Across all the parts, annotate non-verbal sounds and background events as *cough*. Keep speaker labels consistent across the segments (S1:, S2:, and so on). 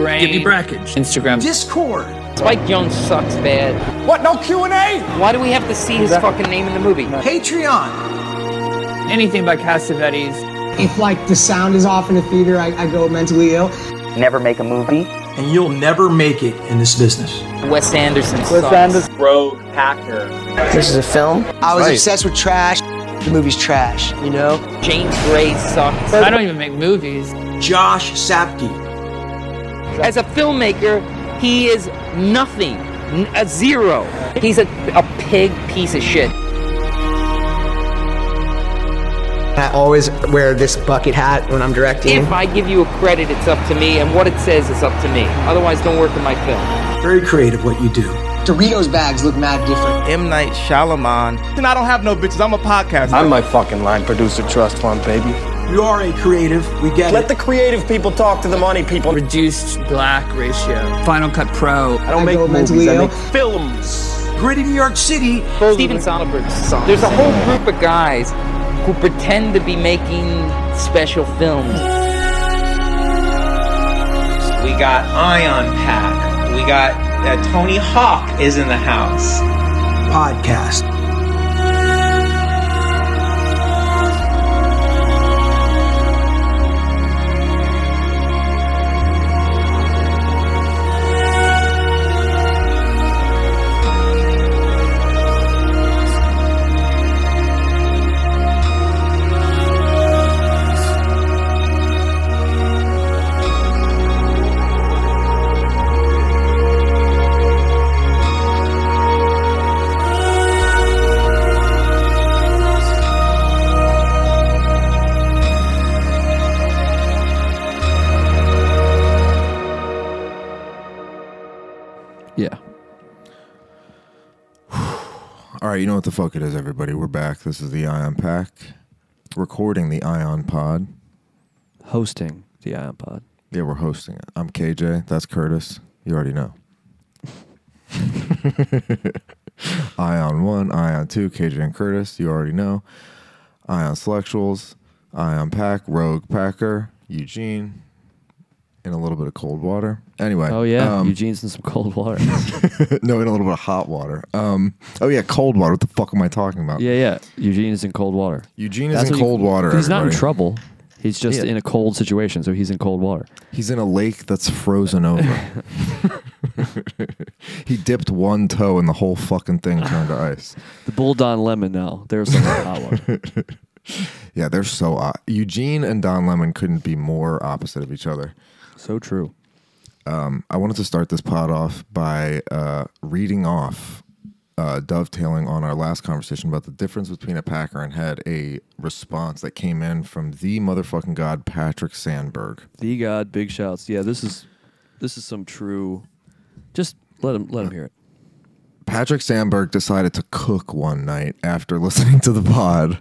S1: brain.
S2: Give me Brakhage.
S1: Instagram.
S2: Discord.
S3: Spike Jonze sucks bad.
S2: What? No Q and A.
S3: Why do we have to see his fucking name in the movie?
S2: Patreon.
S1: Anything by Cassavetes.
S4: If like the sound is off in a theater, I, I go mentally ill.
S3: Never make a movie.
S2: And you'll never make it in this business.
S3: Wes Anderson sucks.
S5: Rogue Hacker.
S4: This is a film. I was
S6: Right.
S4: obsessed with trash. The movie's trash, you know?
S3: James Gray sucks.
S1: I don't even make movies.
S2: Josh Safdie.
S3: As a filmmaker, he is nothing. a zero. He's a, a pig piece of shit.
S4: I always wear this bucket hat when I'm directing.
S3: If I give you a credit, it's up to me, and what it says is up to me. Otherwise, don't work in my film.
S2: Very creative what you do.
S4: Doritos bags look mad different.
S6: M. Night Shyamalan. And I don't have no bitches. I'm a podcaster.
S7: I'm my fucking line producer trust fund, baby.
S2: You are a creative. We get
S7: Let
S2: it.
S7: the creative people talk to the money people.
S1: Reduced black ratio. Final Cut Pro.
S7: I don't
S4: I
S7: make movies,
S4: mentally
S7: I make films.
S2: Gritty New York City.
S3: Steven Soderbergh sucks. There's a whole group of guys who pretend to be making special films.
S5: We got Ion Pack. We got uh, Tony Hawk is in the house.
S2: Podcast.
S8: Right, you know what the fuck it is, everybody. We're back. This is the Ion Pack, recording the Ion Pod.
S9: Hosting the Ion Pod.
S8: Yeah, we're hosting it. I'm KJ. That's Curtis. You already know. *laughs* Ion 1, Ion 2, KJ and Curtis. You already know. Ion Selectuals, Ion Pack, Rogue Packer, Eugene, and a little bit of cold water. Anyway.
S9: Oh yeah,
S8: um,
S9: Eugene's in some cold *laughs* water.
S8: no, in a little bit of hot water. Um, oh yeah, cold water. What the fuck am I talking about?
S9: yeah, yeah. Eugene is in cold water.
S8: Eugene is
S9: That's
S8: in
S9: what you-
S8: cold water.
S9: He's not in
S8: everybody.
S9: trouble. He's just
S8: Yeah.
S9: in a cold situation, so he's in cold water.
S8: He's in a lake that's frozen over. *laughs* *laughs* he dipped one toe and the whole fucking thing turned to ice.
S9: The Bull Don Lemon now. There's some hot water.
S8: Yeah, they're so Eugene and Don Lemon couldn't be more opposite of each other.
S9: So true.
S8: Um, I wanted to start this pod off by uh, reading off, uh, dovetailing on our last conversation about the difference between a Packer and head, a response that came in from the motherfucking god Patrick Sandberg.
S9: The God, big shouts. Yeah, this is this is some true. Just let him let him hear it.
S8: Patrick Sandberg decided to cook one night after *laughs* listening to the pod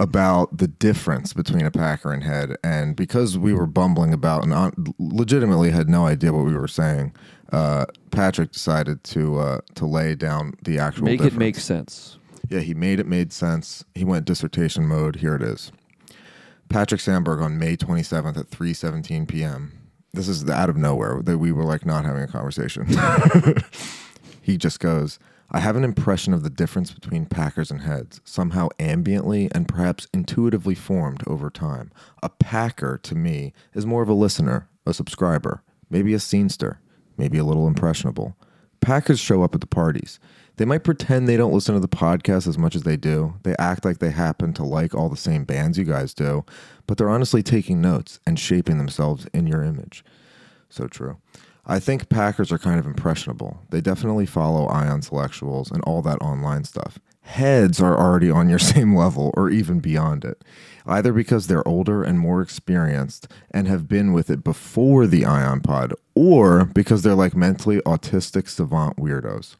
S8: about the difference between a Packer and head. And because we were bumbling about and on, legitimately had no idea what we were saying, uh, Patrick decided to uh, to lay down the actual
S9: Make
S8: difference.
S9: it make sense.
S8: Yeah, he made it made sense. He went dissertation mode. Here it is. Patrick Sandberg on May 27th at 3:17 p.m. This is out of nowhere that we were like not having a conversation. *laughs* he just goes, "I have an impression of the difference between Packers and heads, somehow ambiently and perhaps intuitively formed over time. A Packer to me is more of a listener, a subscriber, maybe a scenester, maybe a little impressionable. Packers show up at the parties. They might pretend they don't listen to the podcast as much as they do. They act like they happen to like all the same bands you guys do, but they're honestly taking notes and shaping themselves in your image. So true. I think Packers are kind of impressionable. They definitely follow Ion Selectuals and all that online stuff. Heads are already on your *laughs* same level or even beyond it, either because they're older and more experienced and have been with it before the Ion Pod, or because they're like mentally autistic savant weirdos.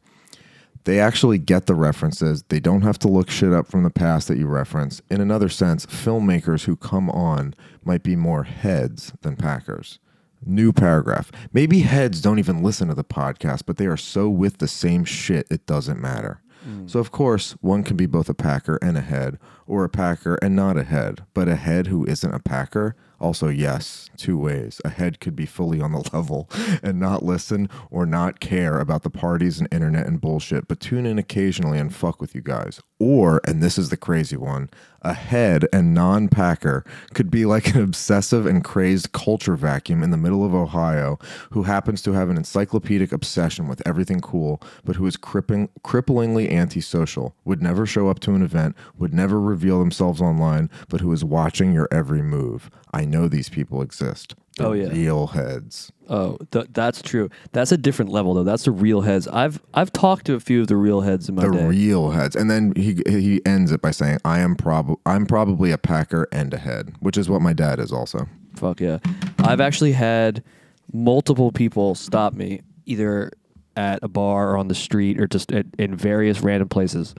S8: They actually get the references. They don't have to look shit up from the past that you reference. In another sense, filmmakers who come on might be more heads than Packers. New paragraph. Maybe heads don't even listen to the podcast, but they are so with the same shit, it doesn't matter. Mm. So, of course, one can be both a Packer and a head, or a packer and not a head, but a head who isn't a packer? Also, yes, two ways. A head could be fully on the *laughs* level and not listen or not care about the parties and internet and bullshit, but tune in occasionally and fuck with you guys. Or, and this is the crazy one, a head and non packer could be like an obsessive and crazed culture vacuum in the middle of Ohio who happens to have an encyclopedic obsession with everything cool, but who is cripplingly antisocial, would never show up to an event, would never reveal themselves online, but who is watching your every move. I know these people exist. The
S9: Oh, yeah.
S8: real heads.
S9: Oh, th- that's true. That's a different level though. That's the real heads. I've I've talked to a few of the real heads in my
S8: The
S9: day.
S8: real heads, and then he he ends it by saying, "I am prob I'm probably a packer and a head," which is what my dad is also.
S9: Fuck yeah. I've actually had multiple people stop me either at a bar or on the street or just at, in various random places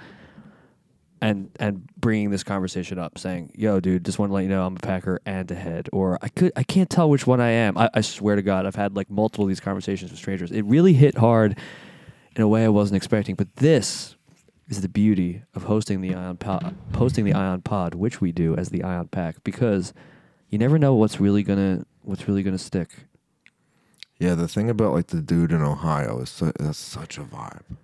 S9: and and bringing this conversation up saying, "Yo, dude, just want to let you know I'm a packer and a head," or I could I can't tell which one I am. I, I swear to God, I've had like multiple of these conversations with strangers. It really hit hard in a way I wasn't expecting. But this is the beauty of hosting the Ion Pod, hosting the Ion Pod, which we do as the Ion Pack, because you never know what's really gonna what's really gonna stick.
S8: Yeah, the thing about like the dude in Ohio is su- that's such a vibe.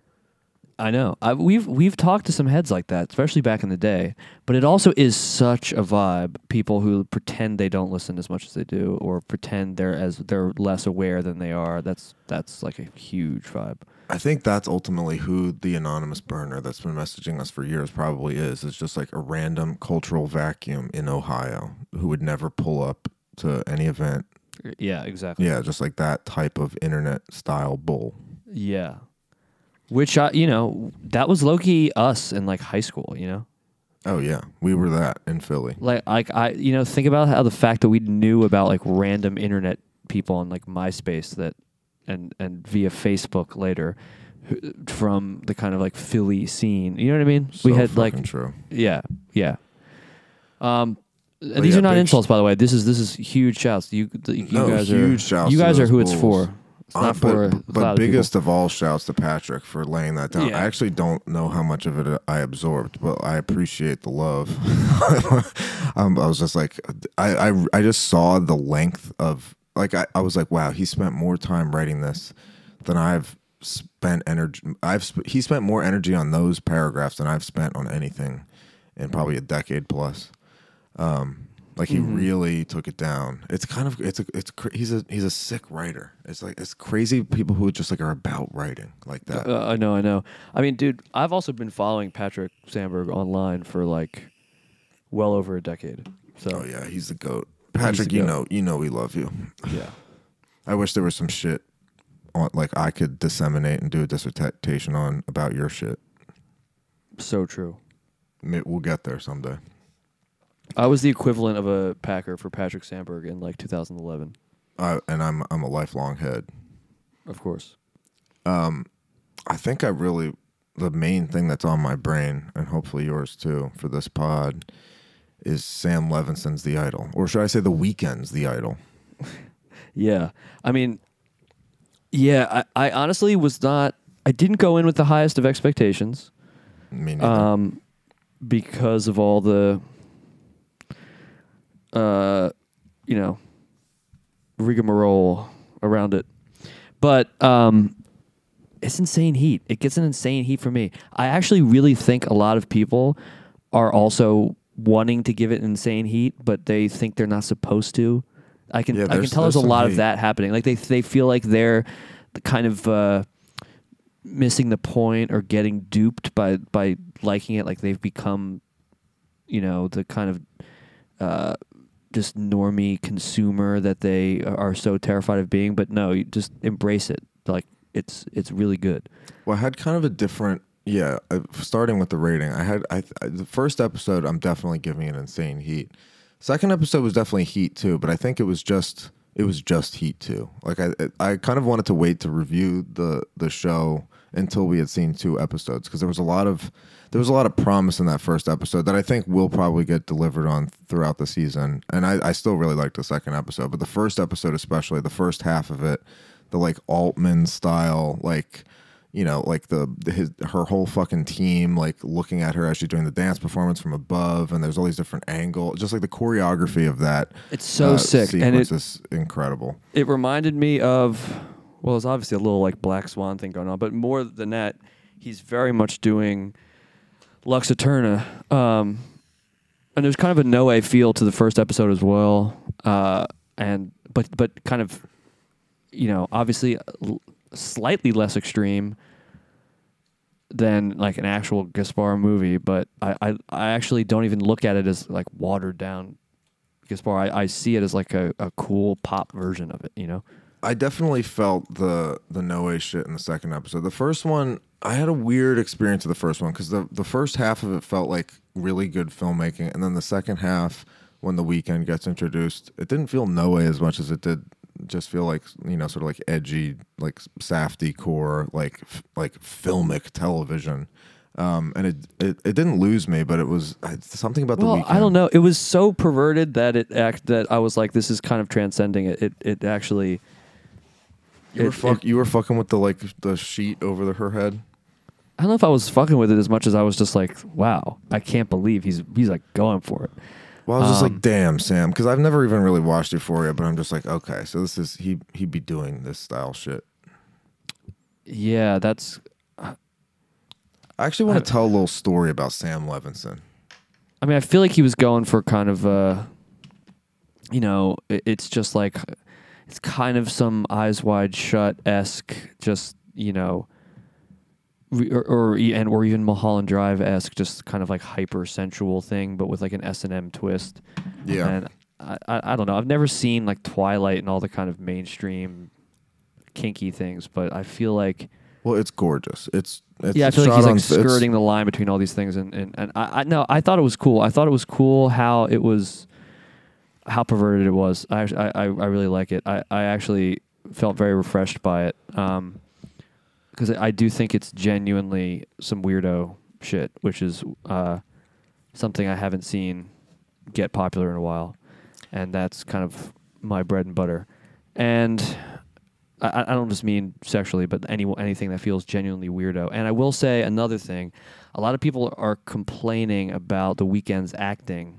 S9: I know. I, we've we've talked to some heads like that, especially back in the day. But it also is such a vibe. People who pretend they don't listen as much as they do, or pretend they're as they're less aware than they are. That's that's like a huge vibe.
S8: I think that's ultimately who the anonymous burner that's been messaging us for years probably is. It's just like a random cultural vacuum in Ohio who would never pull up to any event.
S9: Yeah, exactly.
S8: Yeah, just like that type of internet style bull.
S9: Yeah. Which I, you know, that was Loki us in like high school. You know,
S8: Oh yeah, we were that in Philly.
S9: like like I, you know, think about how the fact that we knew about like random internet people on like MySpace that, and and via Facebook later, who- from the kind of like Philly scene. You know what I mean? we had like
S8: fucking true.
S9: Yeah, yeah. Um, and
S8: But
S9: these
S8: yeah,
S9: are not
S8: big
S9: insults, by the way. This is this is huge shouts. You you
S8: No,
S9: guys
S8: huge
S9: are
S8: shouts
S9: you
S8: to
S9: guys are
S8: those
S9: who it's
S8: bulls.
S9: for. It's
S8: Uh,
S9: not for
S8: but, but
S9: cloud people.
S8: biggest of all shouts to Patrick for laying that down.
S9: Yeah.
S8: I actually don't know how much of it I absorbed, but I appreciate the love. *laughs* um, I was just like, I, I, I just saw the length of like I, I was like, wow, he spent more time writing this than I've spent energy. I've sp- he spent more energy on those paragraphs than I've spent on anything in probably a decade plus. Um, like he
S9: Mm-hmm.
S8: really took it down. It's kind of it's a it's cra- he's a he's a sick writer. It's like it's crazy people who just like are about writing like that.
S9: Uh, I know, I know. I mean, dude, I've also been following Patrick Sandberg online for like well over a decade. So
S8: oh yeah, he's the goat. Patrick,
S9: the
S8: you
S9: goat.
S8: know you know we love you. *laughs*
S9: yeah.
S8: I wish there was some shit on like I could disseminate and do a dissertation on about your shit.
S9: so true.
S8: We'll get there someday.
S9: I was the equivalent of a Packer for Patrick Sandberg in like 2011,
S8: Uh, and I'm I'm a lifelong head.
S9: of course.
S8: I think I really the main thing that's on my brain and hopefully yours too for this pod is Sam Levinson's The Idol, or should I say The Weeknd's The Idol? *laughs*
S9: Yeah. I mean, yeah, I, I honestly was not, I didn't go in with the highest of expectations
S8: Me neither.
S9: um, because of all the, uh, you know, rigmarole around it. But um, it's insane heat. It gets an insane heat for me. I actually really think a lot of people are also wanting to give it insane heat, but they think they're not supposed to. I can
S8: Yeah,
S9: I can tell there's,
S8: there's
S9: a lot of that happening. Like they they feel like they're kind of uh, missing the point or getting duped by by liking it. Like they've become, you know, the kind of uh, just normie consumer that they are so terrified of being. But no, you just embrace it. Like it's it's really good.
S8: Well, I had kind of a different. Yeah, uh, starting with the rating, I had I, I the first episode. I'm definitely giving it insane heat. Second episode was definitely heat too, but I think it was just it was just heat too. Like I I kind of wanted to wait to review the the show until we had seen two episodes because there was a lot of there was a lot of promise in that first episode that I think will probably get delivered on throughout the season. And I, I still really like the second episode, but the first episode especially, the first half of it, the like Altman style like you know, like the his her whole fucking team, like looking at her as she's doing the dance performance from above, and there's all these different angles, just like the choreography of that.
S9: It's so uh, sick, and it-
S8: is incredible.
S9: it reminded me of well it's obviously a little like black swan thing going on but more than that he's very much doing lux eterna. Um, and there's kind of a no Noé feel to the first episode as well uh, and but but kind of you know obviously l- slightly less extreme than like an actual Gaspar movie but I, I I actually don't even look at it as like watered down Gaspar. I, I see it as like a, a cool pop version of it you know
S8: I definitely felt the the Noé shit in the second episode. The first one, I had a weird experience of the first one because the the first half of it felt like really good filmmaking, and then the second half, when the Weeknd gets introduced, it didn't feel Noé as much as it did just feel like you know sort of like edgy, like Safdie core, like f- like filmic television. Um, and it, it it didn't lose me, but it was something about the
S9: well,
S8: Weeknd.
S9: I don't know. It was so perverted that it act that I was like, this is kind of transcending it. It it actually.
S8: You were
S9: it-
S8: fuck,
S9: it-
S8: you were fucking with the like the sheet over the, her head.
S9: I don't know if I was fucking with it as much as I was just like, wow, I can't believe he's he's like going for it.
S8: Well, I was just
S9: Um,
S8: like, damn, Sam, because I've never even really watched Euphoria, but I'm just like, okay, so this is he he'd be doing this style shit.
S9: Yeah, that's.
S8: I actually want to tell a little story about Sam Levinson.
S9: I mean, I feel like he was going for kind of, uh, you know, it, it's just like, it's kind of some eyes wide shut esque, just you know, or, or and or even Mulholland Drive esque, just kind of like hyper sensual thing, but with like an S and M twist.
S8: Yeah.
S9: and I, I I don't know. I've never seen like Twilight and all the kind of mainstream kinky things, but I feel like.
S8: Well, it's gorgeous. It's, it's
S9: yeah, I feel like he's like skirting the line between all these things, and and, and I, I no, I thought it was cool. I thought it was cool how it was, how perverted it was. I I I, really like it. I, I actually felt very refreshed by it, um, because I do think it's genuinely some weirdo shit, which is uh, something I haven't seen get popular in a while, and that's kind of my bread and butter, and. I, I don't just mean sexually, but any anything that feels genuinely weirdo. And I will say another thing: a lot of people are complaining about the Weeknd's acting,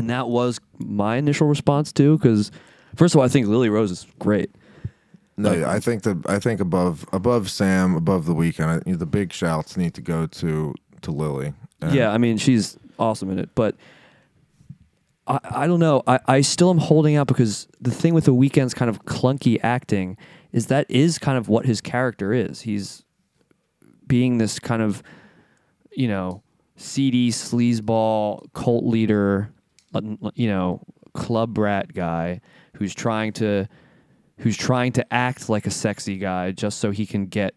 S9: and that was my initial response too. Because first of all, I think Lily Rose is great.
S8: No, yeah, I think the I think above above Sam, above the Weeknd, I, you know, the big shouts need to go to to Lily. And
S9: Yeah, I mean she's awesome in it, but I, I don't know. I, I still am holding out because the thing with the Weeknd's kind of clunky acting is that is kind of what his character is. He's being this kind of, you know, seedy sleazeball cult leader, you know, club rat guy who's trying to who's trying to act like a sexy guy just so he can get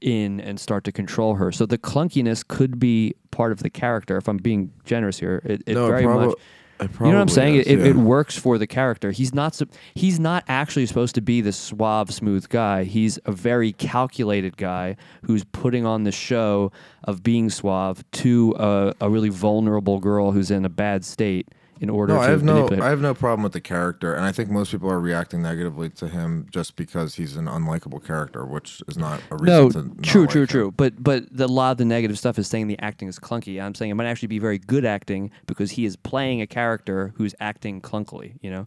S9: in and start to control her. So the clunkiness could be part of the character. If I'm being generous here, it, it
S8: No,
S9: very
S8: proba-
S9: much. You know what I'm saying?
S8: is,
S9: it, it, it works for the character. He's not. He's not actually supposed to be the suave, smooth guy. He's a very calculated guy who's putting on the show of being suave to a, a really vulnerable girl who's in a bad state in order
S8: No,
S9: to
S8: I have no. I have no problem with the character, and I think most people are reacting negatively to him just because he's an unlikable character, which is not a reason
S9: no,
S8: to not
S9: true,
S8: like
S9: true,
S8: him.
S9: true. But but the, a lot of the negative stuff is saying the acting is clunky. I'm saying it might actually be very good acting because he is playing a character who's acting clunkily. You know.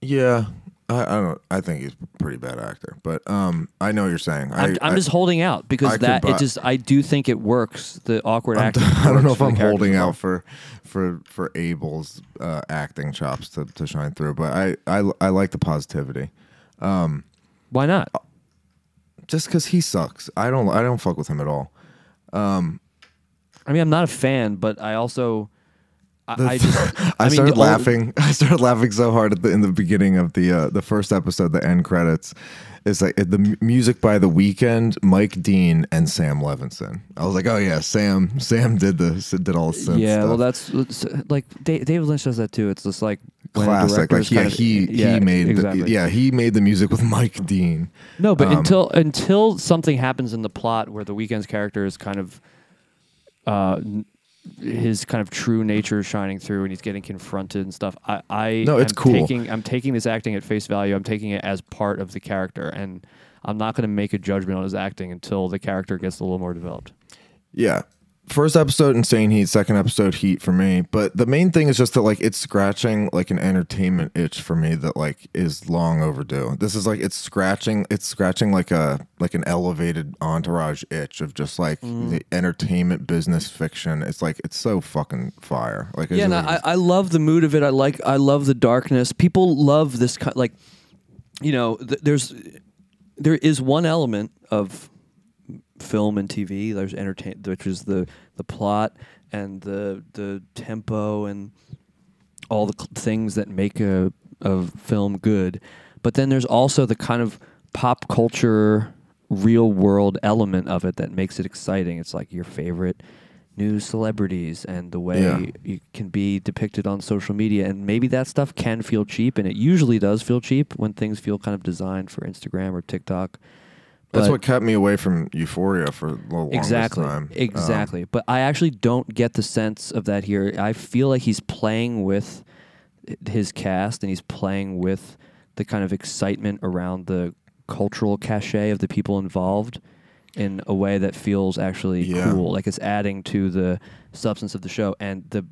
S8: Yeah, I, I don't. I think he's a pretty bad actor, but um, I know what you're saying. I,
S9: I'm, I'm
S8: I-
S9: just holding out because
S8: I could
S9: that
S8: buy-
S9: it just I do think it works. The awkward acting. *laughs*
S8: I don't know if I'm holding out for for for Abel's uh, acting chops to, to shine through, but I, I I like the positivity. Um,
S9: Why not?
S8: Just because he sucks, I don't I don't fuck with him at all. Um,
S9: I mean, I'm not a fan, but I also I,
S8: The-
S9: I just *laughs*
S8: I,
S9: mean,
S8: started
S9: the
S8: laughing. *laughs* I started laughing so hard at the, in the beginning of the uh, the first episode, the end credits. It's like the music by The Weeknd, Mike Dean, and Sam Levinson. I was like, oh yeah, Sam. Sam did this. Did all the synth
S9: yeah,
S8: stuff.
S9: well, that's like Da- David Lynch does that too. It's just like
S8: classic. Like yeah,
S9: of-
S8: he
S9: yeah,
S8: he made
S9: exactly.
S8: the, yeah he made the music with *laughs* Mike Dean.
S9: No, but
S8: Um,
S9: until until something happens in the plot where the Weeknd's character is kind of uh his kind of true nature is shining through and he's getting confronted and stuff. I, I
S8: No, it's cool.
S9: taking I'm taking this acting at face value. I'm taking it as part of the character and I'm not going to make a judgment on his acting until the character gets a little more developed.
S8: Yeah. First episode, insane heat. Second episode, heat for me. But the main thing is just that like it's scratching like an entertainment itch for me that like is long overdue. This is like it's scratching. It's scratching like a like an elevated entourage itch of just like
S9: Mm.
S8: the entertainment business fiction. It's like it's so fucking fire. Like
S9: Yeah,
S8: just-
S9: I, I love the mood of it. I like I love the darkness. People love this kind like you know, th- there's there is one element of film and TV. There's entertain, which is the the plot and the the tempo and all the cl- things that make a a film good. But then there's also the kind of pop culture, real world element of it that makes it exciting. It's like your favorite new celebrities and the way
S8: Yeah.
S9: it can be depicted on social media. And maybe that stuff can feel cheap, and it usually does feel cheap when things feel kind of designed for Instagram or TikTok.
S8: That's what kept me away from Euphoria for the longest
S9: exactly.
S8: time. Um,
S9: exactly. But i actually don't get the sense of that here. I feel like he's playing with his cast and he's playing with the kind of excitement around the cultural cachet of the people involved in a way that feels actually
S8: Yeah.
S9: cool. Like it's adding to the substance of the show. And the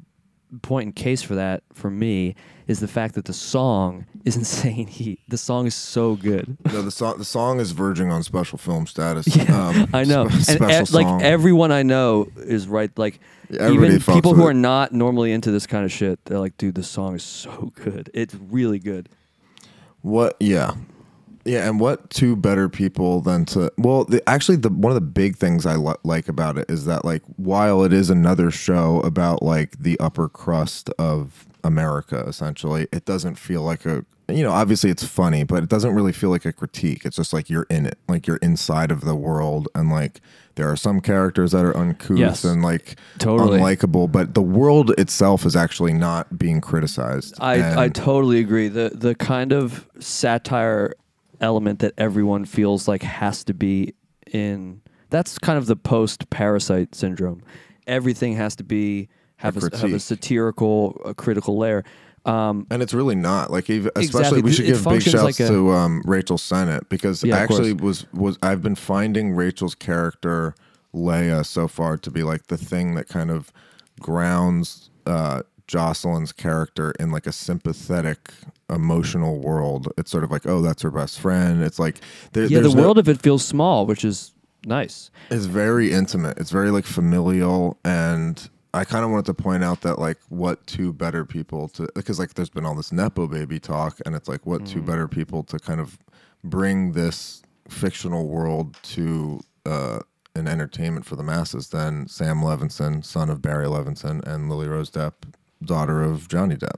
S9: point in case for that for me is the fact that the song *laughs* is insane heat the song is so good
S8: no, the song the song is verging on special film status. *laughs*
S9: yeah,
S8: Um,
S9: I know.
S8: spe-
S9: and
S8: special
S9: e-
S8: song.
S9: like everyone I know is right. Like
S8: Everybody
S9: even people who
S8: it.
S9: are not normally into this kind of shit, they're like, dude, this song is so good. It's really good.
S8: What? Yeah, yeah. And what two better people than to? Well, the, actually, the one of the big things I li- like about it is that like while it is another show about like the upper crust of America, essentially, it doesn't feel like a. You know, obviously it's funny, but it doesn't really feel like a critique. It's just like you're in it, like you're inside of the world, and like there are some characters that are uncouth
S9: Yes.
S8: and like
S9: Totally.
S8: unlikable, but the world itself is actually not being criticized.
S9: I I totally agree. The the kind of satire element that everyone feels like has to be in that's kind of the post parasite syndrome. Everything has to be have a, have a satirical, a critical layer. Um,
S8: And it's really not like even, especially
S9: Exactly.
S8: we should
S9: It
S8: give big shouts
S9: like a-
S8: to um, Rachel Sennott because
S9: Yeah,
S8: actually was was I've been finding Rachel's character Leia so far to be like the thing that kind of grounds uh, Jocelyn's character in like a sympathetic emotional world. It's sort of like oh that's her best friend. It's like there,
S9: yeah, the
S8: no-
S9: world of it feels small, which is nice.
S8: it's very intimate. It's very like familial and I kind of wanted to point out that like what two better people to because like there's been all this nepo baby talk and it's like what two better people to kind of bring this fictional world to uh an entertainment for the masses than Sam Levinson, son of Barry Levinson, and Lily Rose Depp, daughter of Johnny Depp.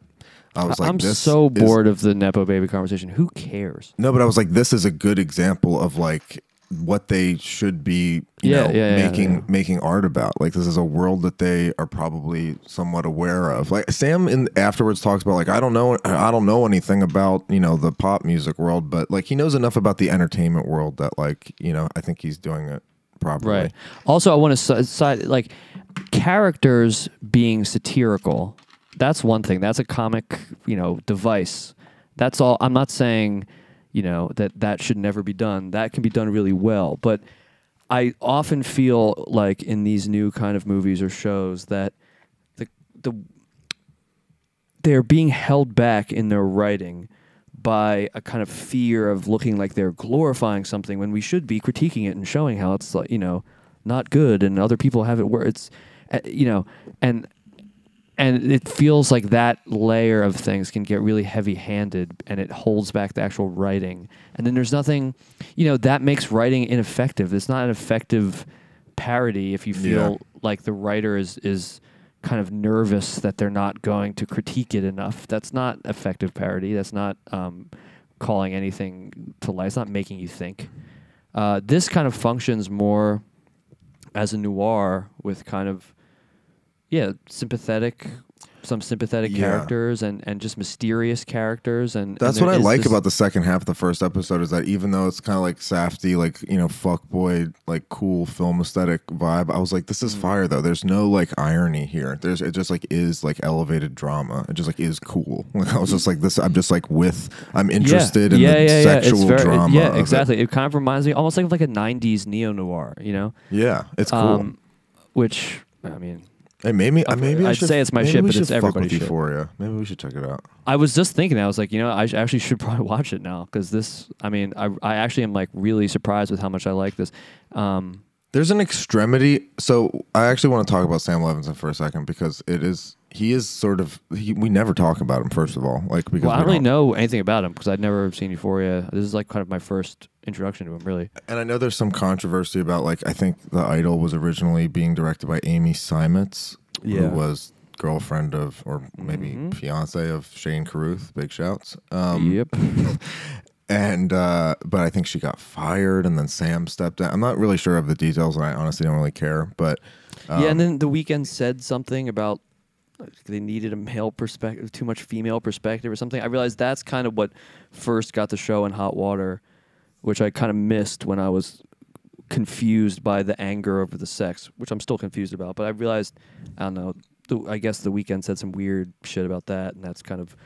S8: I was like,
S9: I'm
S8: this
S9: so
S8: is-
S9: bored of the nepo baby conversation. Who cares?
S8: no, but I was like, this is a good example of like what they should be, you
S9: Yeah,
S8: know,
S9: yeah, yeah,
S8: making
S9: yeah.
S8: making art about. Like this is a world that they are probably somewhat aware of. Like Sam in afterwards talks about like I don't know I don't know anything about, you know, the pop music world, but like he knows enough about the entertainment world that like, you know, I think he's doing it properly.
S9: Right. Also, I want to side like characters being satirical. That's one thing. That's a comic, you know, device. That's all. I'm not saying, you know, that that should never be done. That can be done really well, but I often feel like in these new kind of movies or shows that the the they're being held back in their writing by a kind of fear of looking like they're glorifying something when we should be critiquing it and showing how it's like you know not good and other people have it where it's uh, you know and and it feels like that layer of things can get really heavy handed and it holds back the actual writing. And then there's nothing you know that makes writing ineffective. It's not an effective parody if you feel
S8: Yeah.
S9: like the writer is is kind of nervous that they're not going to critique it enough. That's not effective parody. That's not um, calling anything to life it's not making you think. Uh, this kind of functions more as a noir with kind of yeah sympathetic some sympathetic
S8: Yeah.
S9: characters and and just mysterious characters and and
S8: That's
S9: there
S8: what I like
S9: this-
S8: about the second half of the first episode is that even though it's kind of like Safdie, like you know, fuck boy, like cool film aesthetic vibe, I was like, this
S9: Mm.
S8: is fire though. There's no like irony here. There's it just like is like elevated drama. It just like is cool. *laughs* Like I was just like this. I'm just like with. I'm interested in the sexual
S9: It's very-
S8: drama.
S9: Yeah,
S8: of it.
S9: exactly. It. kind of reminds me almost like of like a '90s neo noir. You know,
S8: Yeah, it's cool.
S9: Um, which I mean,
S8: Hey, maybe
S9: I'd-
S8: maybe I
S9: I'd
S8: should,
S9: say it's my
S8: maybe
S9: shit,
S8: we
S9: but
S8: should
S9: it's
S8: fuck
S9: everybody's
S8: with
S9: shit.
S8: Euphoria. Maybe we should check it out.
S9: I was just thinking, I was like, you know, I sh- actually should *laughs* probably watch it now because this. I mean, I I actually am like really surprised with how much I like this. Um,
S8: There's an extremity. So I actually want to talk about Sam Levinson for a second because it is he is sort of he, we never talk about him first of all like because
S9: well, I don't really know anything about him because I'd never seen Euphoria. This is like kind of my first introduction to him, really.
S8: And I know there's some controversy about like I think The Idol was originally being directed by Amy Seimetz,
S9: Yeah.
S8: who was girlfriend of or maybe
S9: Mhm.
S8: fiance of Shane Carruth. Big shouts. Um,
S9: yep. *laughs*
S8: And uh, but I think she got fired, and then Sam stepped down. I'm not really sure of the details, and I honestly don't really care. But
S9: yeah,
S8: um,
S9: and then the Weeknd said something about like, they needed a male perspective, too much female perspective or something. I realized that's kind of what first got the show in hot water, which I kind of missed when I was confused by the anger over the sex, which I'm still confused about. But I realized, I don't know. The, I guess the Weeknd said some weird shit about that, and that's kind of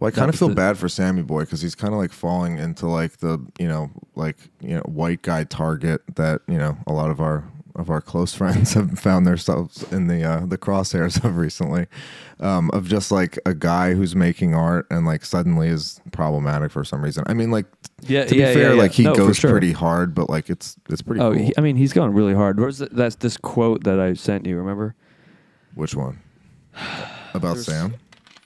S8: Well, I kind of feel
S9: the-
S8: bad for Sammy Boy because he's kind of like falling into like the you know like you know white guy target that you know a lot of our of our close friends *laughs* have found themselves in the uh, the crosshairs of recently, um, of just like a guy who's making art and like suddenly is problematic for some reason. I mean, like
S9: Yeah,
S8: to
S9: yeah,
S8: be fair,
S9: yeah,
S8: like he
S9: No,
S8: goes
S9: sure.
S8: pretty hard, but like it's it's pretty.
S9: oh,
S8: cool.
S9: he, I mean, he's going really hard. Where's the, that's this quote that I sent you? Remember?
S8: Which one? About
S9: There's-
S8: Sam?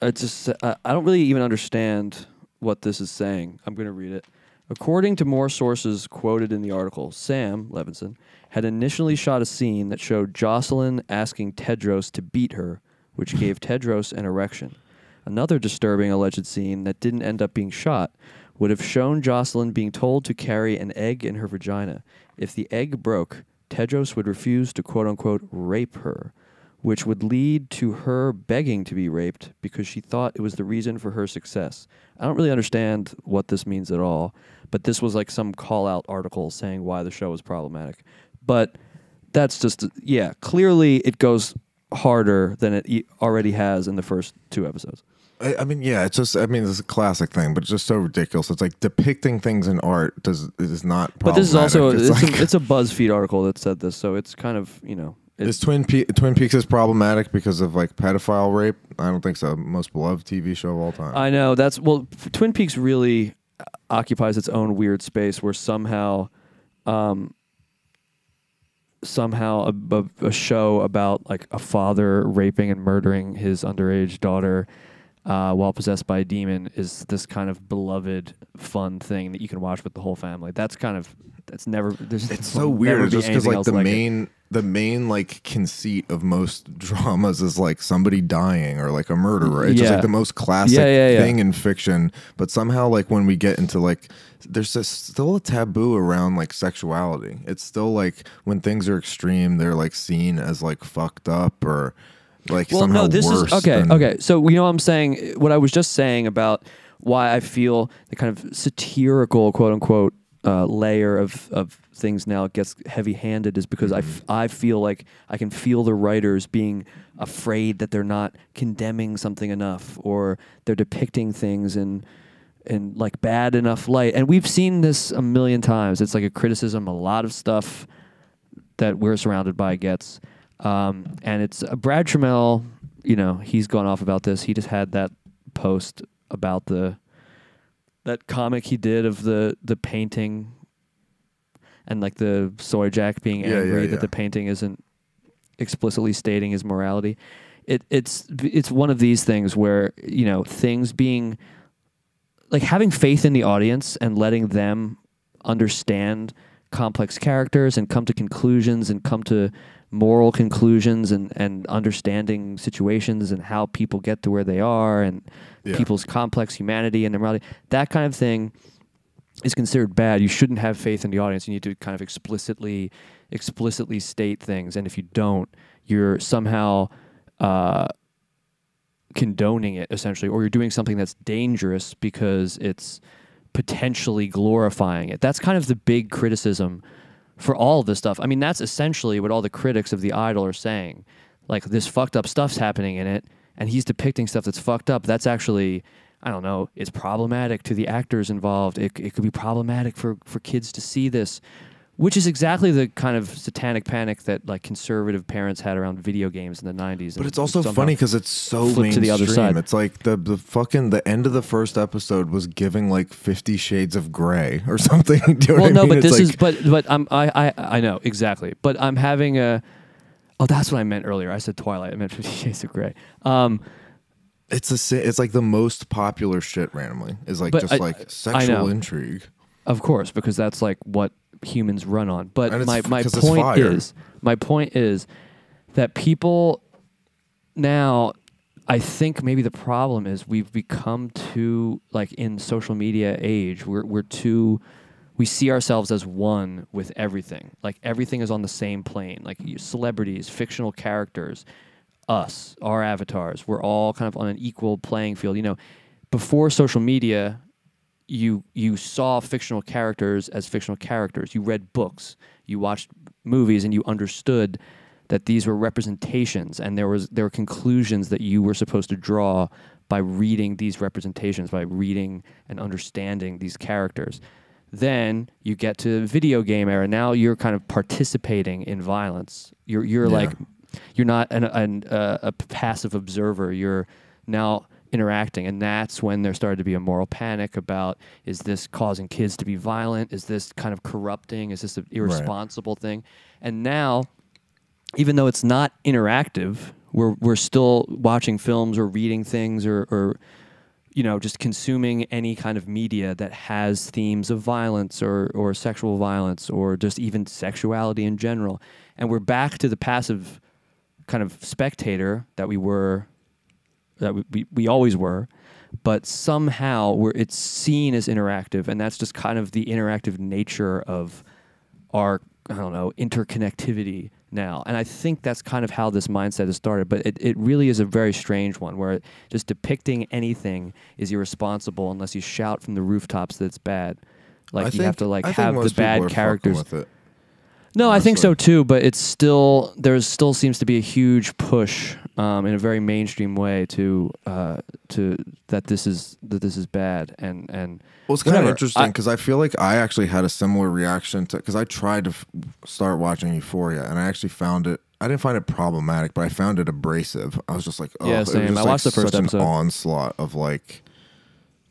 S9: It's just I, I don't really even understand what this is saying. I'm going to read it. According to more sources quoted in the article, Sam Levinson had initially shot a scene that showed Jocelyn asking Tedros to beat her, which gave Tedros an erection. Another disturbing alleged scene that didn't end up being shot would have shown Jocelyn being told to carry an egg in her vagina. If the egg broke, Tedros would refuse to quote unquote rape her, which would lead to her begging to be raped because she thought it was the reason for her success. I don't really understand what this means at all, but this was like some call out article saying why the show was problematic. But that's just, yeah, clearly it goes harder than it already has in the first two episodes.
S8: I, I mean, yeah, it's just. I mean, it's a classic thing, but it's just so ridiculous. It's like depicting things in art does is not.
S9: But this is also
S8: problematic.
S9: it's,
S8: like,
S9: a, it's a BuzzFeed article that said this, so it's kind of you know
S8: Is
S9: it's
S8: Twin Pe- Twin Peaks is problematic because of like pedophile rape? I don't think so. Most beloved TV show of all time.
S9: I know that's well. Twin Peaks really occupies its own weird space where somehow, um, somehow a, a, a show about like a father raping and murdering his underage daughter uh, while possessed by a demon is this kind of beloved, fun thing that you can watch with the whole family. That's kind of that's never. There's
S8: it's so weird just because like the
S9: like it.
S8: main the main like conceit of most *laughs* dramas is like somebody dying or like a murderer it's just like the most classic
S9: Yeah, yeah, yeah.
S8: thing in fiction but somehow like when we get into like there's this, still a taboo around like sexuality it's still like when things are extreme they're like seen as like fucked up or like
S9: well, no, this is okay.
S8: than-
S9: Okay, so you know what I'm saying. What I was just saying about why I feel the kind of satirical, quote unquote, uh, layer of of things now gets heavy handed is because I, f-
S8: Mm-hmm.
S9: I feel like I can feel the writers being afraid that they're not condemning something enough or they're depicting things in in like bad enough light. And we've seen this a million times. It's like a criticism. A lot of stuff that we're surrounded by gets. Um, and it's uh, Brad Trammell, you know, he's gone off about this. He just had that post about the that comic he did of the the painting and like the soy jack being
S8: Yeah,
S9: angry
S8: yeah.
S9: that the painting isn't explicitly stating his morality. It it's it's one of these things where, you know, things being like having faith in the audience and letting them understand complex characters and come to conclusions and come to moral conclusions and, and understanding situations and how people get to where they are and
S8: Yeah.
S9: people's complex humanity and their morality. That kind of thing is considered bad. You shouldn't have faith in the audience. You need to kind of explicitly explicitly state things. And if you don't, you're somehow uh, condoning it essentially, or you're doing something that's dangerous because it's potentially glorifying it. That's kind of the big criticism for all of this stuff. I mean, that's essentially what all the critics of the idol are saying. Like this fucked up stuff's happening in it, and he's depicting stuff that's fucked up. That's actually, I don't know, it's problematic to the actors involved. It, it could be problematic for, for kids to see this, which is exactly the kind of satanic panic that like conservative parents had around video games in the 90s.
S8: But it's also funny because it's so mainstream.
S9: to the other side.
S8: It's like the the fucking the end of the first episode was giving like Fifty Shades of Grey or *laughs* something. You know
S9: well,
S8: what I
S9: no,
S8: mean?
S9: but
S8: It's
S9: this
S8: like-
S9: is but but I'm I, I I know exactly. But I'm having a oh that's what I meant earlier. I said Twilight. I meant Fifty Shades of Grey. Um,
S8: it's a si- it's like the most popular shit randomly is like just
S9: I-
S8: like sexual intrigue.
S9: Of course, because that's like what humans run on. But
S8: And
S9: my,
S8: f-
S9: my
S8: 'cause it's
S9: point
S8: fire.
S9: is my point is that people now I think maybe the problem is we've become too like in social media age, we're we're too we see ourselves as one with everything. Like everything is on the same plane. Like you- celebrities, fictional characters, us, our avatars, we're all kind of on an equal playing field. You know, before social media, you you saw fictional characters as fictional characters. You read books, you watched movies, and you understood that these were representations, and there was there were conclusions that you were supposed to draw by reading these representations, by reading and understanding these characters. Then you get to video game era. Now you're kind of participating in violence. You're you're
S8: Yeah.
S9: like you're not an, an, uh, a passive observer. You're now interacting, and that's when there started to be a moral panic about: is this causing kids to be violent? Is this kind of corrupting? Is this an irresponsible thing? And now, even though it's not interactive, we're we're still watching films or reading things or, or you know just consuming any kind of media that has themes of violence or or sexual violence or just even sexuality in general. And we're back to the passive kind of spectator that we were that we, we, we always were but somehow we're it's seen as interactive and that's just kind of the interactive nature of our i don't know interconnectivity now and i think that's kind of how this mindset has started but it, it really is a very strange one where just depicting anything is irresponsible unless you shout from the rooftops that it's bad like
S8: I
S9: you have to like
S8: I
S9: have the
S8: most people are
S9: bad characters
S8: with it.
S9: no, I think so too, but it's still there still seems to be a huge push um, in a very mainstream way to uh, to that this is that this is bad and and
S8: Well, it's kind of interesting because I, feel like I actually had a similar reaction to because I tried to f- start watching Euphoria and I actually found it. I didn't find it problematic, but I found it abrasive. I was just like, oh,
S9: Yeah,
S8: it was
S9: same. I
S8: like,
S9: watched the first
S8: such
S9: episode.
S8: An onslaught of like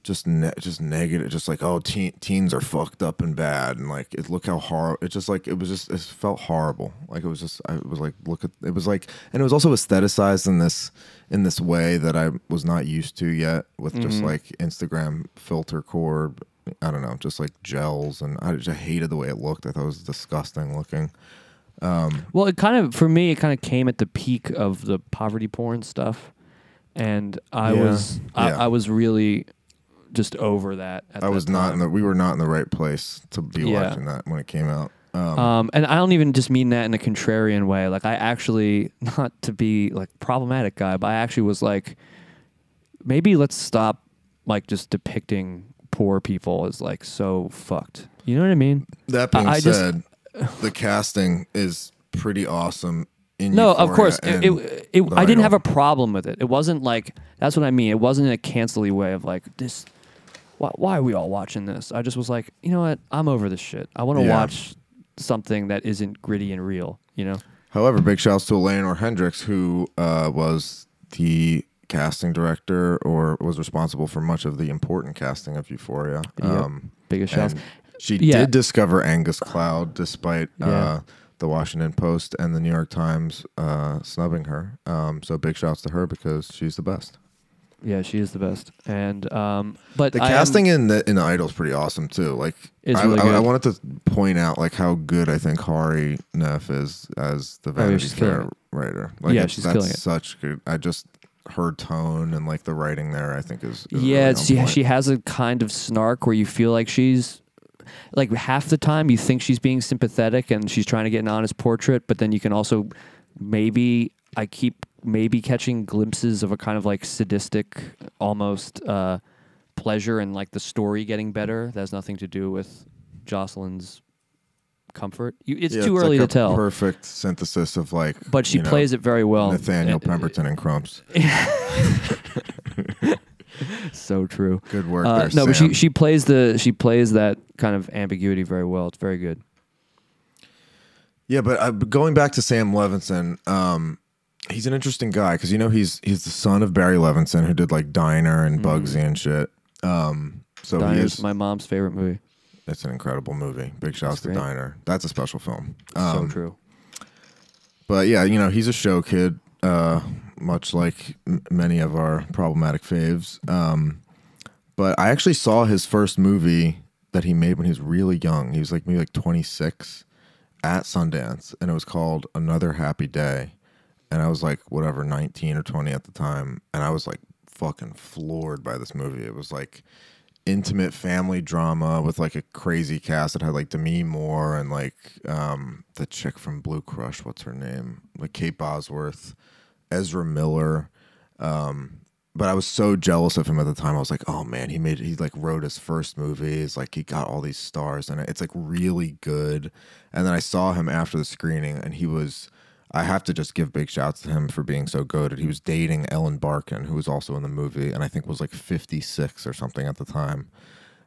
S8: just ne- just negative, just like oh, teen- teens are fucked up and bad, and like it look how horrible. It just like it was just it felt horrible. Like it was just I was like look at it was like and it was also aestheticized in this in this way that I was not used to yet with
S9: Mm-hmm.
S8: just like Instagram filter core. I don't know, just like gels, and I just hated the way it looked. I thought it was disgusting looking.
S9: well, it kind of for me it kind of came at the peak of the poverty porn stuff, and I
S8: Yeah.
S9: was I,
S8: Yeah.
S9: I was really just over that. At
S8: I
S9: that
S8: was not in the. We were not in the right place to be
S9: Yeah.
S8: watching that when it came out. Um,
S9: Um, and I don't even just mean that in a contrarian way. Like I actually, *laughs* not to be like problematic guy, but I actually was like, maybe let's stop like just depicting poor people as like so fucked. You know what I mean?
S8: that being
S9: I just-
S8: said, the casting is pretty awesome. In
S9: No, of course. It, it, it, I didn't have a problem with it. It wasn't like that's what I mean. It wasn't in a cancelly way of like this. Why, why are we all watching this? I just was like, you know what? I'm over this shit. I want to
S8: Yeah.
S9: watch something that isn't gritty and real. You know?
S8: However, big shouts to Eleonore Hendricks, who uh, was the casting director or was responsible for much of the important casting of Euphoria. Um,
S9: Biggest shouts.
S8: and she
S9: Yeah.
S8: did discover Angus Cloud, despite
S9: Yeah.
S8: uh, the Washington Post and the New York Times uh, snubbing her. Um, so big shouts to her because she's the best.
S9: Yeah, she is the best. And um, but
S8: The
S9: I am-
S8: casting in the in the Idol's pretty awesome too. Like
S9: It's
S8: I,
S9: really
S8: I, I
S9: good.
S8: wanted to point out like how good I think Hari Nef is as the
S9: Oh, yeah,
S8: Vanity
S9: she's
S8: Fair
S9: it.
S8: writer. Like
S9: Yeah,
S8: it's-
S9: she's
S8: that's
S9: killing it.
S8: Such good. I just her tone and like the writing there. I think is, is
S9: yeah,
S8: really on
S9: she
S8: point.
S9: she has a kind of snark where you feel like she's like half the time you think she's being sympathetic and she's trying to get an honest portrait, but then you can also maybe I keep maybe catching glimpses of a kind of like sadistic, almost uh, pleasure and like the story getting better. That has nothing to do with Jocelyn's comfort. You, it's
S8: Yeah,
S9: too
S8: like
S9: early
S8: a
S9: to tell.
S8: Perfect synthesis of like.
S9: But she
S8: you know,
S9: plays it very well.
S8: Nathaniel
S9: And-
S8: Pemberton and Crumps. *laughs*
S9: so true.
S8: Good work
S9: Uh,
S8: there,
S9: no, but she she plays the she plays that kind of ambiguity very well. It's very good.
S8: Yeah, but uh, going back to Sam Levinson, um, he's an interesting guy because you know he's he's the son of Barry Levinson who did like Diner and Bugsy and shit. Um, so he
S9: Diner's
S8: is.
S9: my mom's favorite movie.
S8: it's an incredible movie. Big shouts to
S9: great.
S8: Diner. That's a special film.
S9: so
S8: Um,
S9: true.
S8: But yeah, you know he's a show kid, uh, much like m- many of our problematic faves. Um, but I actually saw his first movie that he made when he was really young. He was like maybe like 26 at Sundance, and it was called Another Happy Day. And I was like whatever 19 or 20 at the time, and I was like fucking floored by this movie. It was like intimate family drama with like a crazy cast that had like Demi Moore and like um the chick from Blue Crush, what's her name? Like Kate Bosworth, Ezra Miller. Um but I was so jealous of him at the time. I was like, "Oh man, he made he like wrote his first movies, like he got all these stars it. It's like really good." And then I saw him after the screening, and he was. I have to just give big shouts to him for being so good. He was dating Ellen Barkin, who was also in the movie, and I think was like 56 or something at the time.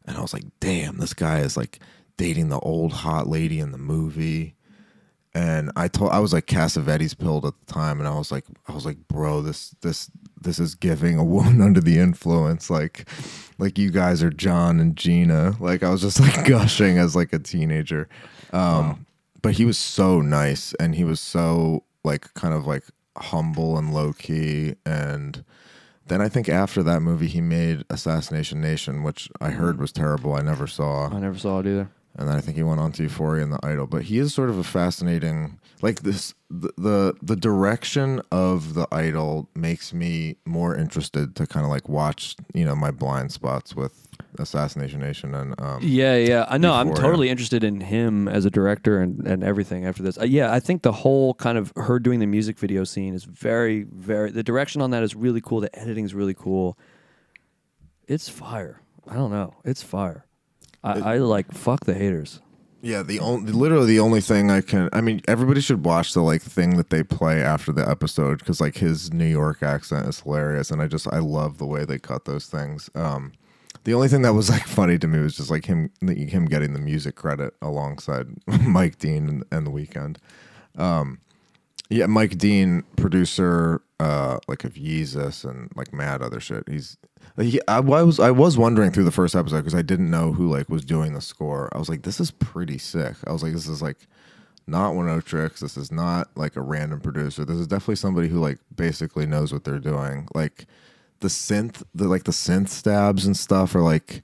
S8: And I was like, "Damn, this guy is like dating the old hot lady in the movie." and I told I was like Cassavetes pilled at the time, and I was like, I was like, bro, this this this is giving a woman *laughs* under the influence, like like you guys are John and Gina. Like I was just like *laughs* gushing as like a teenager. Um, But he was so nice, and he was so like kind of like humble and low key, and. Then I think after that movie, he made Assassination Nation, which I heard was terrible. I never saw
S9: I never saw it either.
S8: and then I think he went on to Euphoria and The Idol. But he is sort of a fascinating, like this, the the, the direction of The Idol makes me more interested to kind of like watch, you know, my blind spots with Assassination Nation and um,
S9: Yeah, yeah. I know. I'm totally interested in him as a director and, and everything after this. Uh, yeah, I think the whole kind of her doing the music video scene is very, very. The direction on that is really cool. The editing is really cool. It's fire. I don't know. It's fire. I, I like fuck the haters.
S8: Yeah, the only literally the only thing I can I mean everybody should watch the like thing that they play after the episode cuz like his New York accent is hilarious and I just I love the way they cut those things. Um the only thing that was like funny to me was just like him him getting the music credit alongside *laughs* Mike Dean and, and the Weeknd. Um yeah, Mike Dean, producer, uh, like of Yeezus and like mad other shit. He's, he, I, I was, I was wondering through the first episode because I didn't know who like was doing the score. I was like, this is pretty sick. I was like, this is like not one of Tricks. This is not like a random producer. This is definitely somebody who like basically knows what they're doing. Like the synth, the like the synth stabs and stuff are like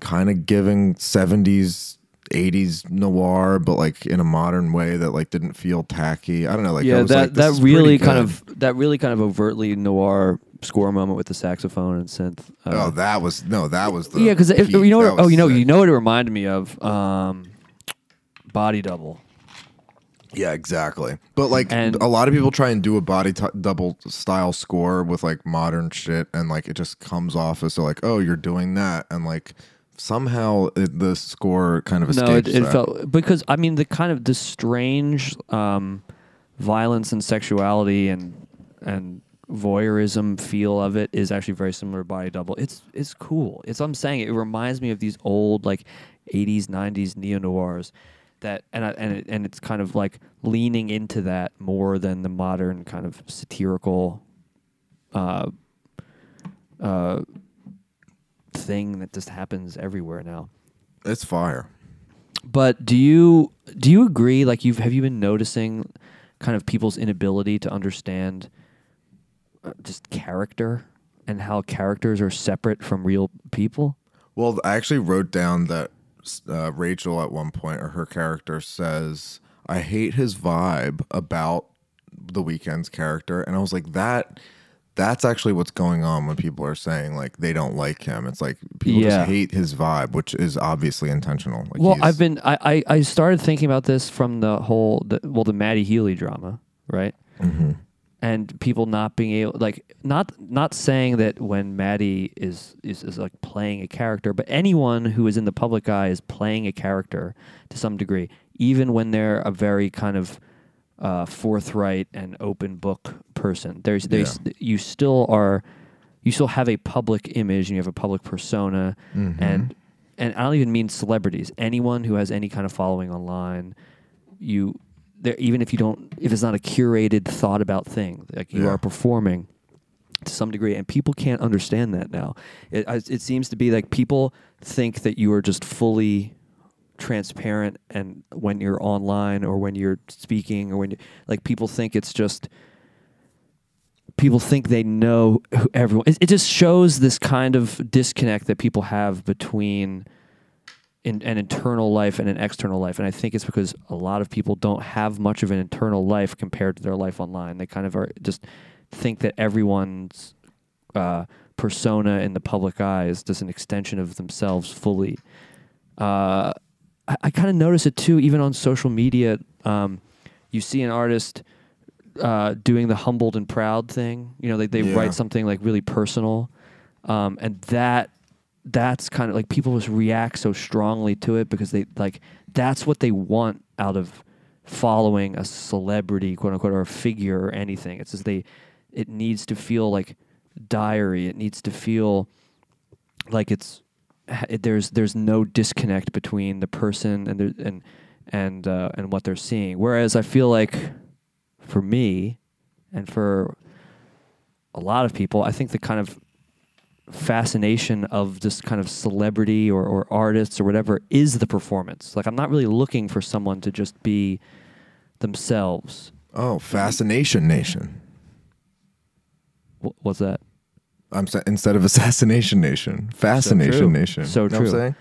S8: kind of giving seventies. 80s noir but like in a modern way that like didn't feel tacky i don't know like
S9: yeah,
S8: was
S9: that
S8: like,
S9: that really kind of that really kind of overtly noir score moment with the saxophone and synth. Uh,
S8: oh that was no that was the
S9: yeah, because you know what, oh you know
S8: sick.
S9: you know what it reminded me of um, Body Double.
S8: Yeah exactly but like
S9: And-
S8: a lot of people try and do a body t- double style score with like modern shit and like it just comes off as so like oh you're doing that and like somehow it, the score kind of escapes
S9: No, it, it felt because I mean the kind of the strange um, violence and sexuality and and voyeurism feel of it is actually very similar to Body Double. It's it's cool. It's I'm saying it reminds me of these old like 80s 90s neo noirs that and I, and it, and it's kind of like leaning into that more than the modern kind of satirical uh uh thing that just happens everywhere now.
S8: it's fire
S9: But do you do you agree? Like you've have you been noticing kind of people's inability to understand uh, just character and how characters are separate from real people?
S8: Well, I actually wrote down that uh, Rachel at one point, or her character says, "I hate his vibe about the Weeknd's character," and I was like, "That." That's actually what's going on when people are saying like they don't like him. It's like people
S9: Yeah.
S8: just hate his vibe, which is obviously intentional. Like
S9: well, I've been I, I I started thinking about this from the whole the, well the Matty Healy drama, right? And people not being able like not not saying that when Matty is, is is like playing a character, but anyone who is in the public eye is playing a character to some degree, even when they're a very kind of uh, forthright and open book person. There's there's you still are you still have a public image and you have a public persona and and I don't even mean celebrities. Anyone who has any kind of following online, you there even if you don't if it's not a curated thought about thing, like you
S8: Yeah.
S9: are performing to some degree and people can't understand that now. It it seems to be like people think that you are just fully transparent and when you're online or when you're speaking or when you like people think it's just people think they know who everyone it, it just shows this kind of disconnect that people have between in, an internal life and an external life and i think it's because a lot of people don't have much of an internal life compared to their life online they kind of are just think that everyone's uh, persona in the public eye is just an extension of themselves fully uh, I, I kind of notice it too, even on social media. Um, you see an artist uh, doing the humbled and proud thing. You know, they, they
S8: Yeah.
S9: write something like really personal, um, and that that's kind of like people just react so strongly to it because they like that's what they want out of following a celebrity, quote unquote, or a figure or anything. It's just they it needs to feel like diary. It needs to feel like it's it, there's there's no disconnect between the person and the, and and uh, and what they're seeing. Whereas I feel like for me and for a lot of people, I think the kind of fascination of this kind of celebrity or, or artists or whatever is the performance. Like I'm not really looking for someone to just be themselves.
S8: Oh, Fascination Nation.
S9: Wh- What's that?
S8: I'm sa- instead of Assassination Nation, Fascination
S9: true.
S8: Nation.
S9: So
S8: You know what I'm
S9: true.
S8: saying?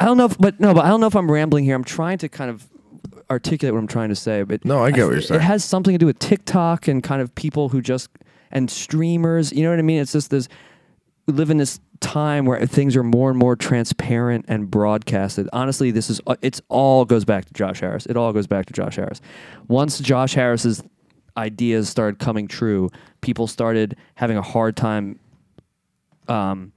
S9: I don't know, if, but no, but I don't know if I'm rambling here. I'm trying to kind of articulate what I'm trying to say. But
S8: No, I get what you're saying.
S9: It has something to do with TikTok and kind of people who just and streamers. You know what I mean? It's just this. We live in this time where things are more and more transparent and broadcasted. Honestly, this is it's all goes back to Josh Harris. It all goes back to Josh Harris. Once Josh Harris's ideas started coming true, people started having a hard time um,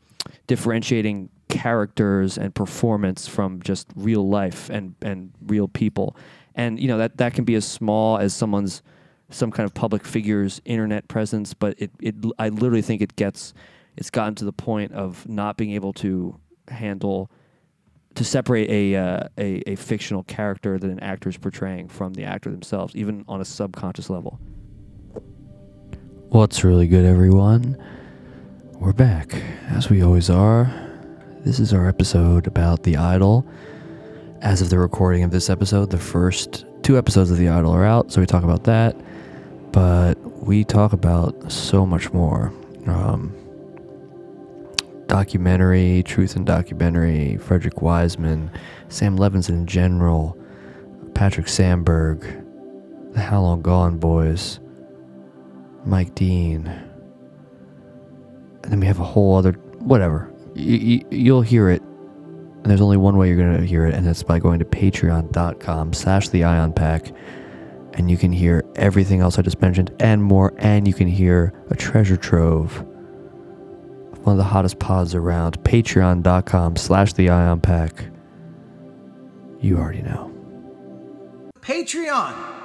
S9: differentiating characters and performance from just real life and and real people. And you know that that can be as small as someone's some kind of public figure's internet presence, but it it I literally think it gets it's gotten to the point of not being able to handle to separate a, uh, a a fictional character that an actor is portraying from the actor themselves, even on a subconscious level. What's really good, everyone? We're back, as we always are. This is our episode about The Idol. As of the recording of this episode, the first two episodes of The Idol are out, so we talk about that. But we talk about so much more. Um, documentary, truth and documentary, Frederick Wiseman, Sam Levinson in general, Patrick Sandberg, the How Long Gone Boys, Mike Dean. And then we have a whole other, whatever. Y- y- you'll hear it. And there's only one way you're going to hear it, and that's by going to patreon.com slash the ion pack. And you can hear everything else I just mentioned and more. And you can hear a treasure trove one of the hottest pods around. Patreon.com slash the ion pack. You already know.
S2: Patreon.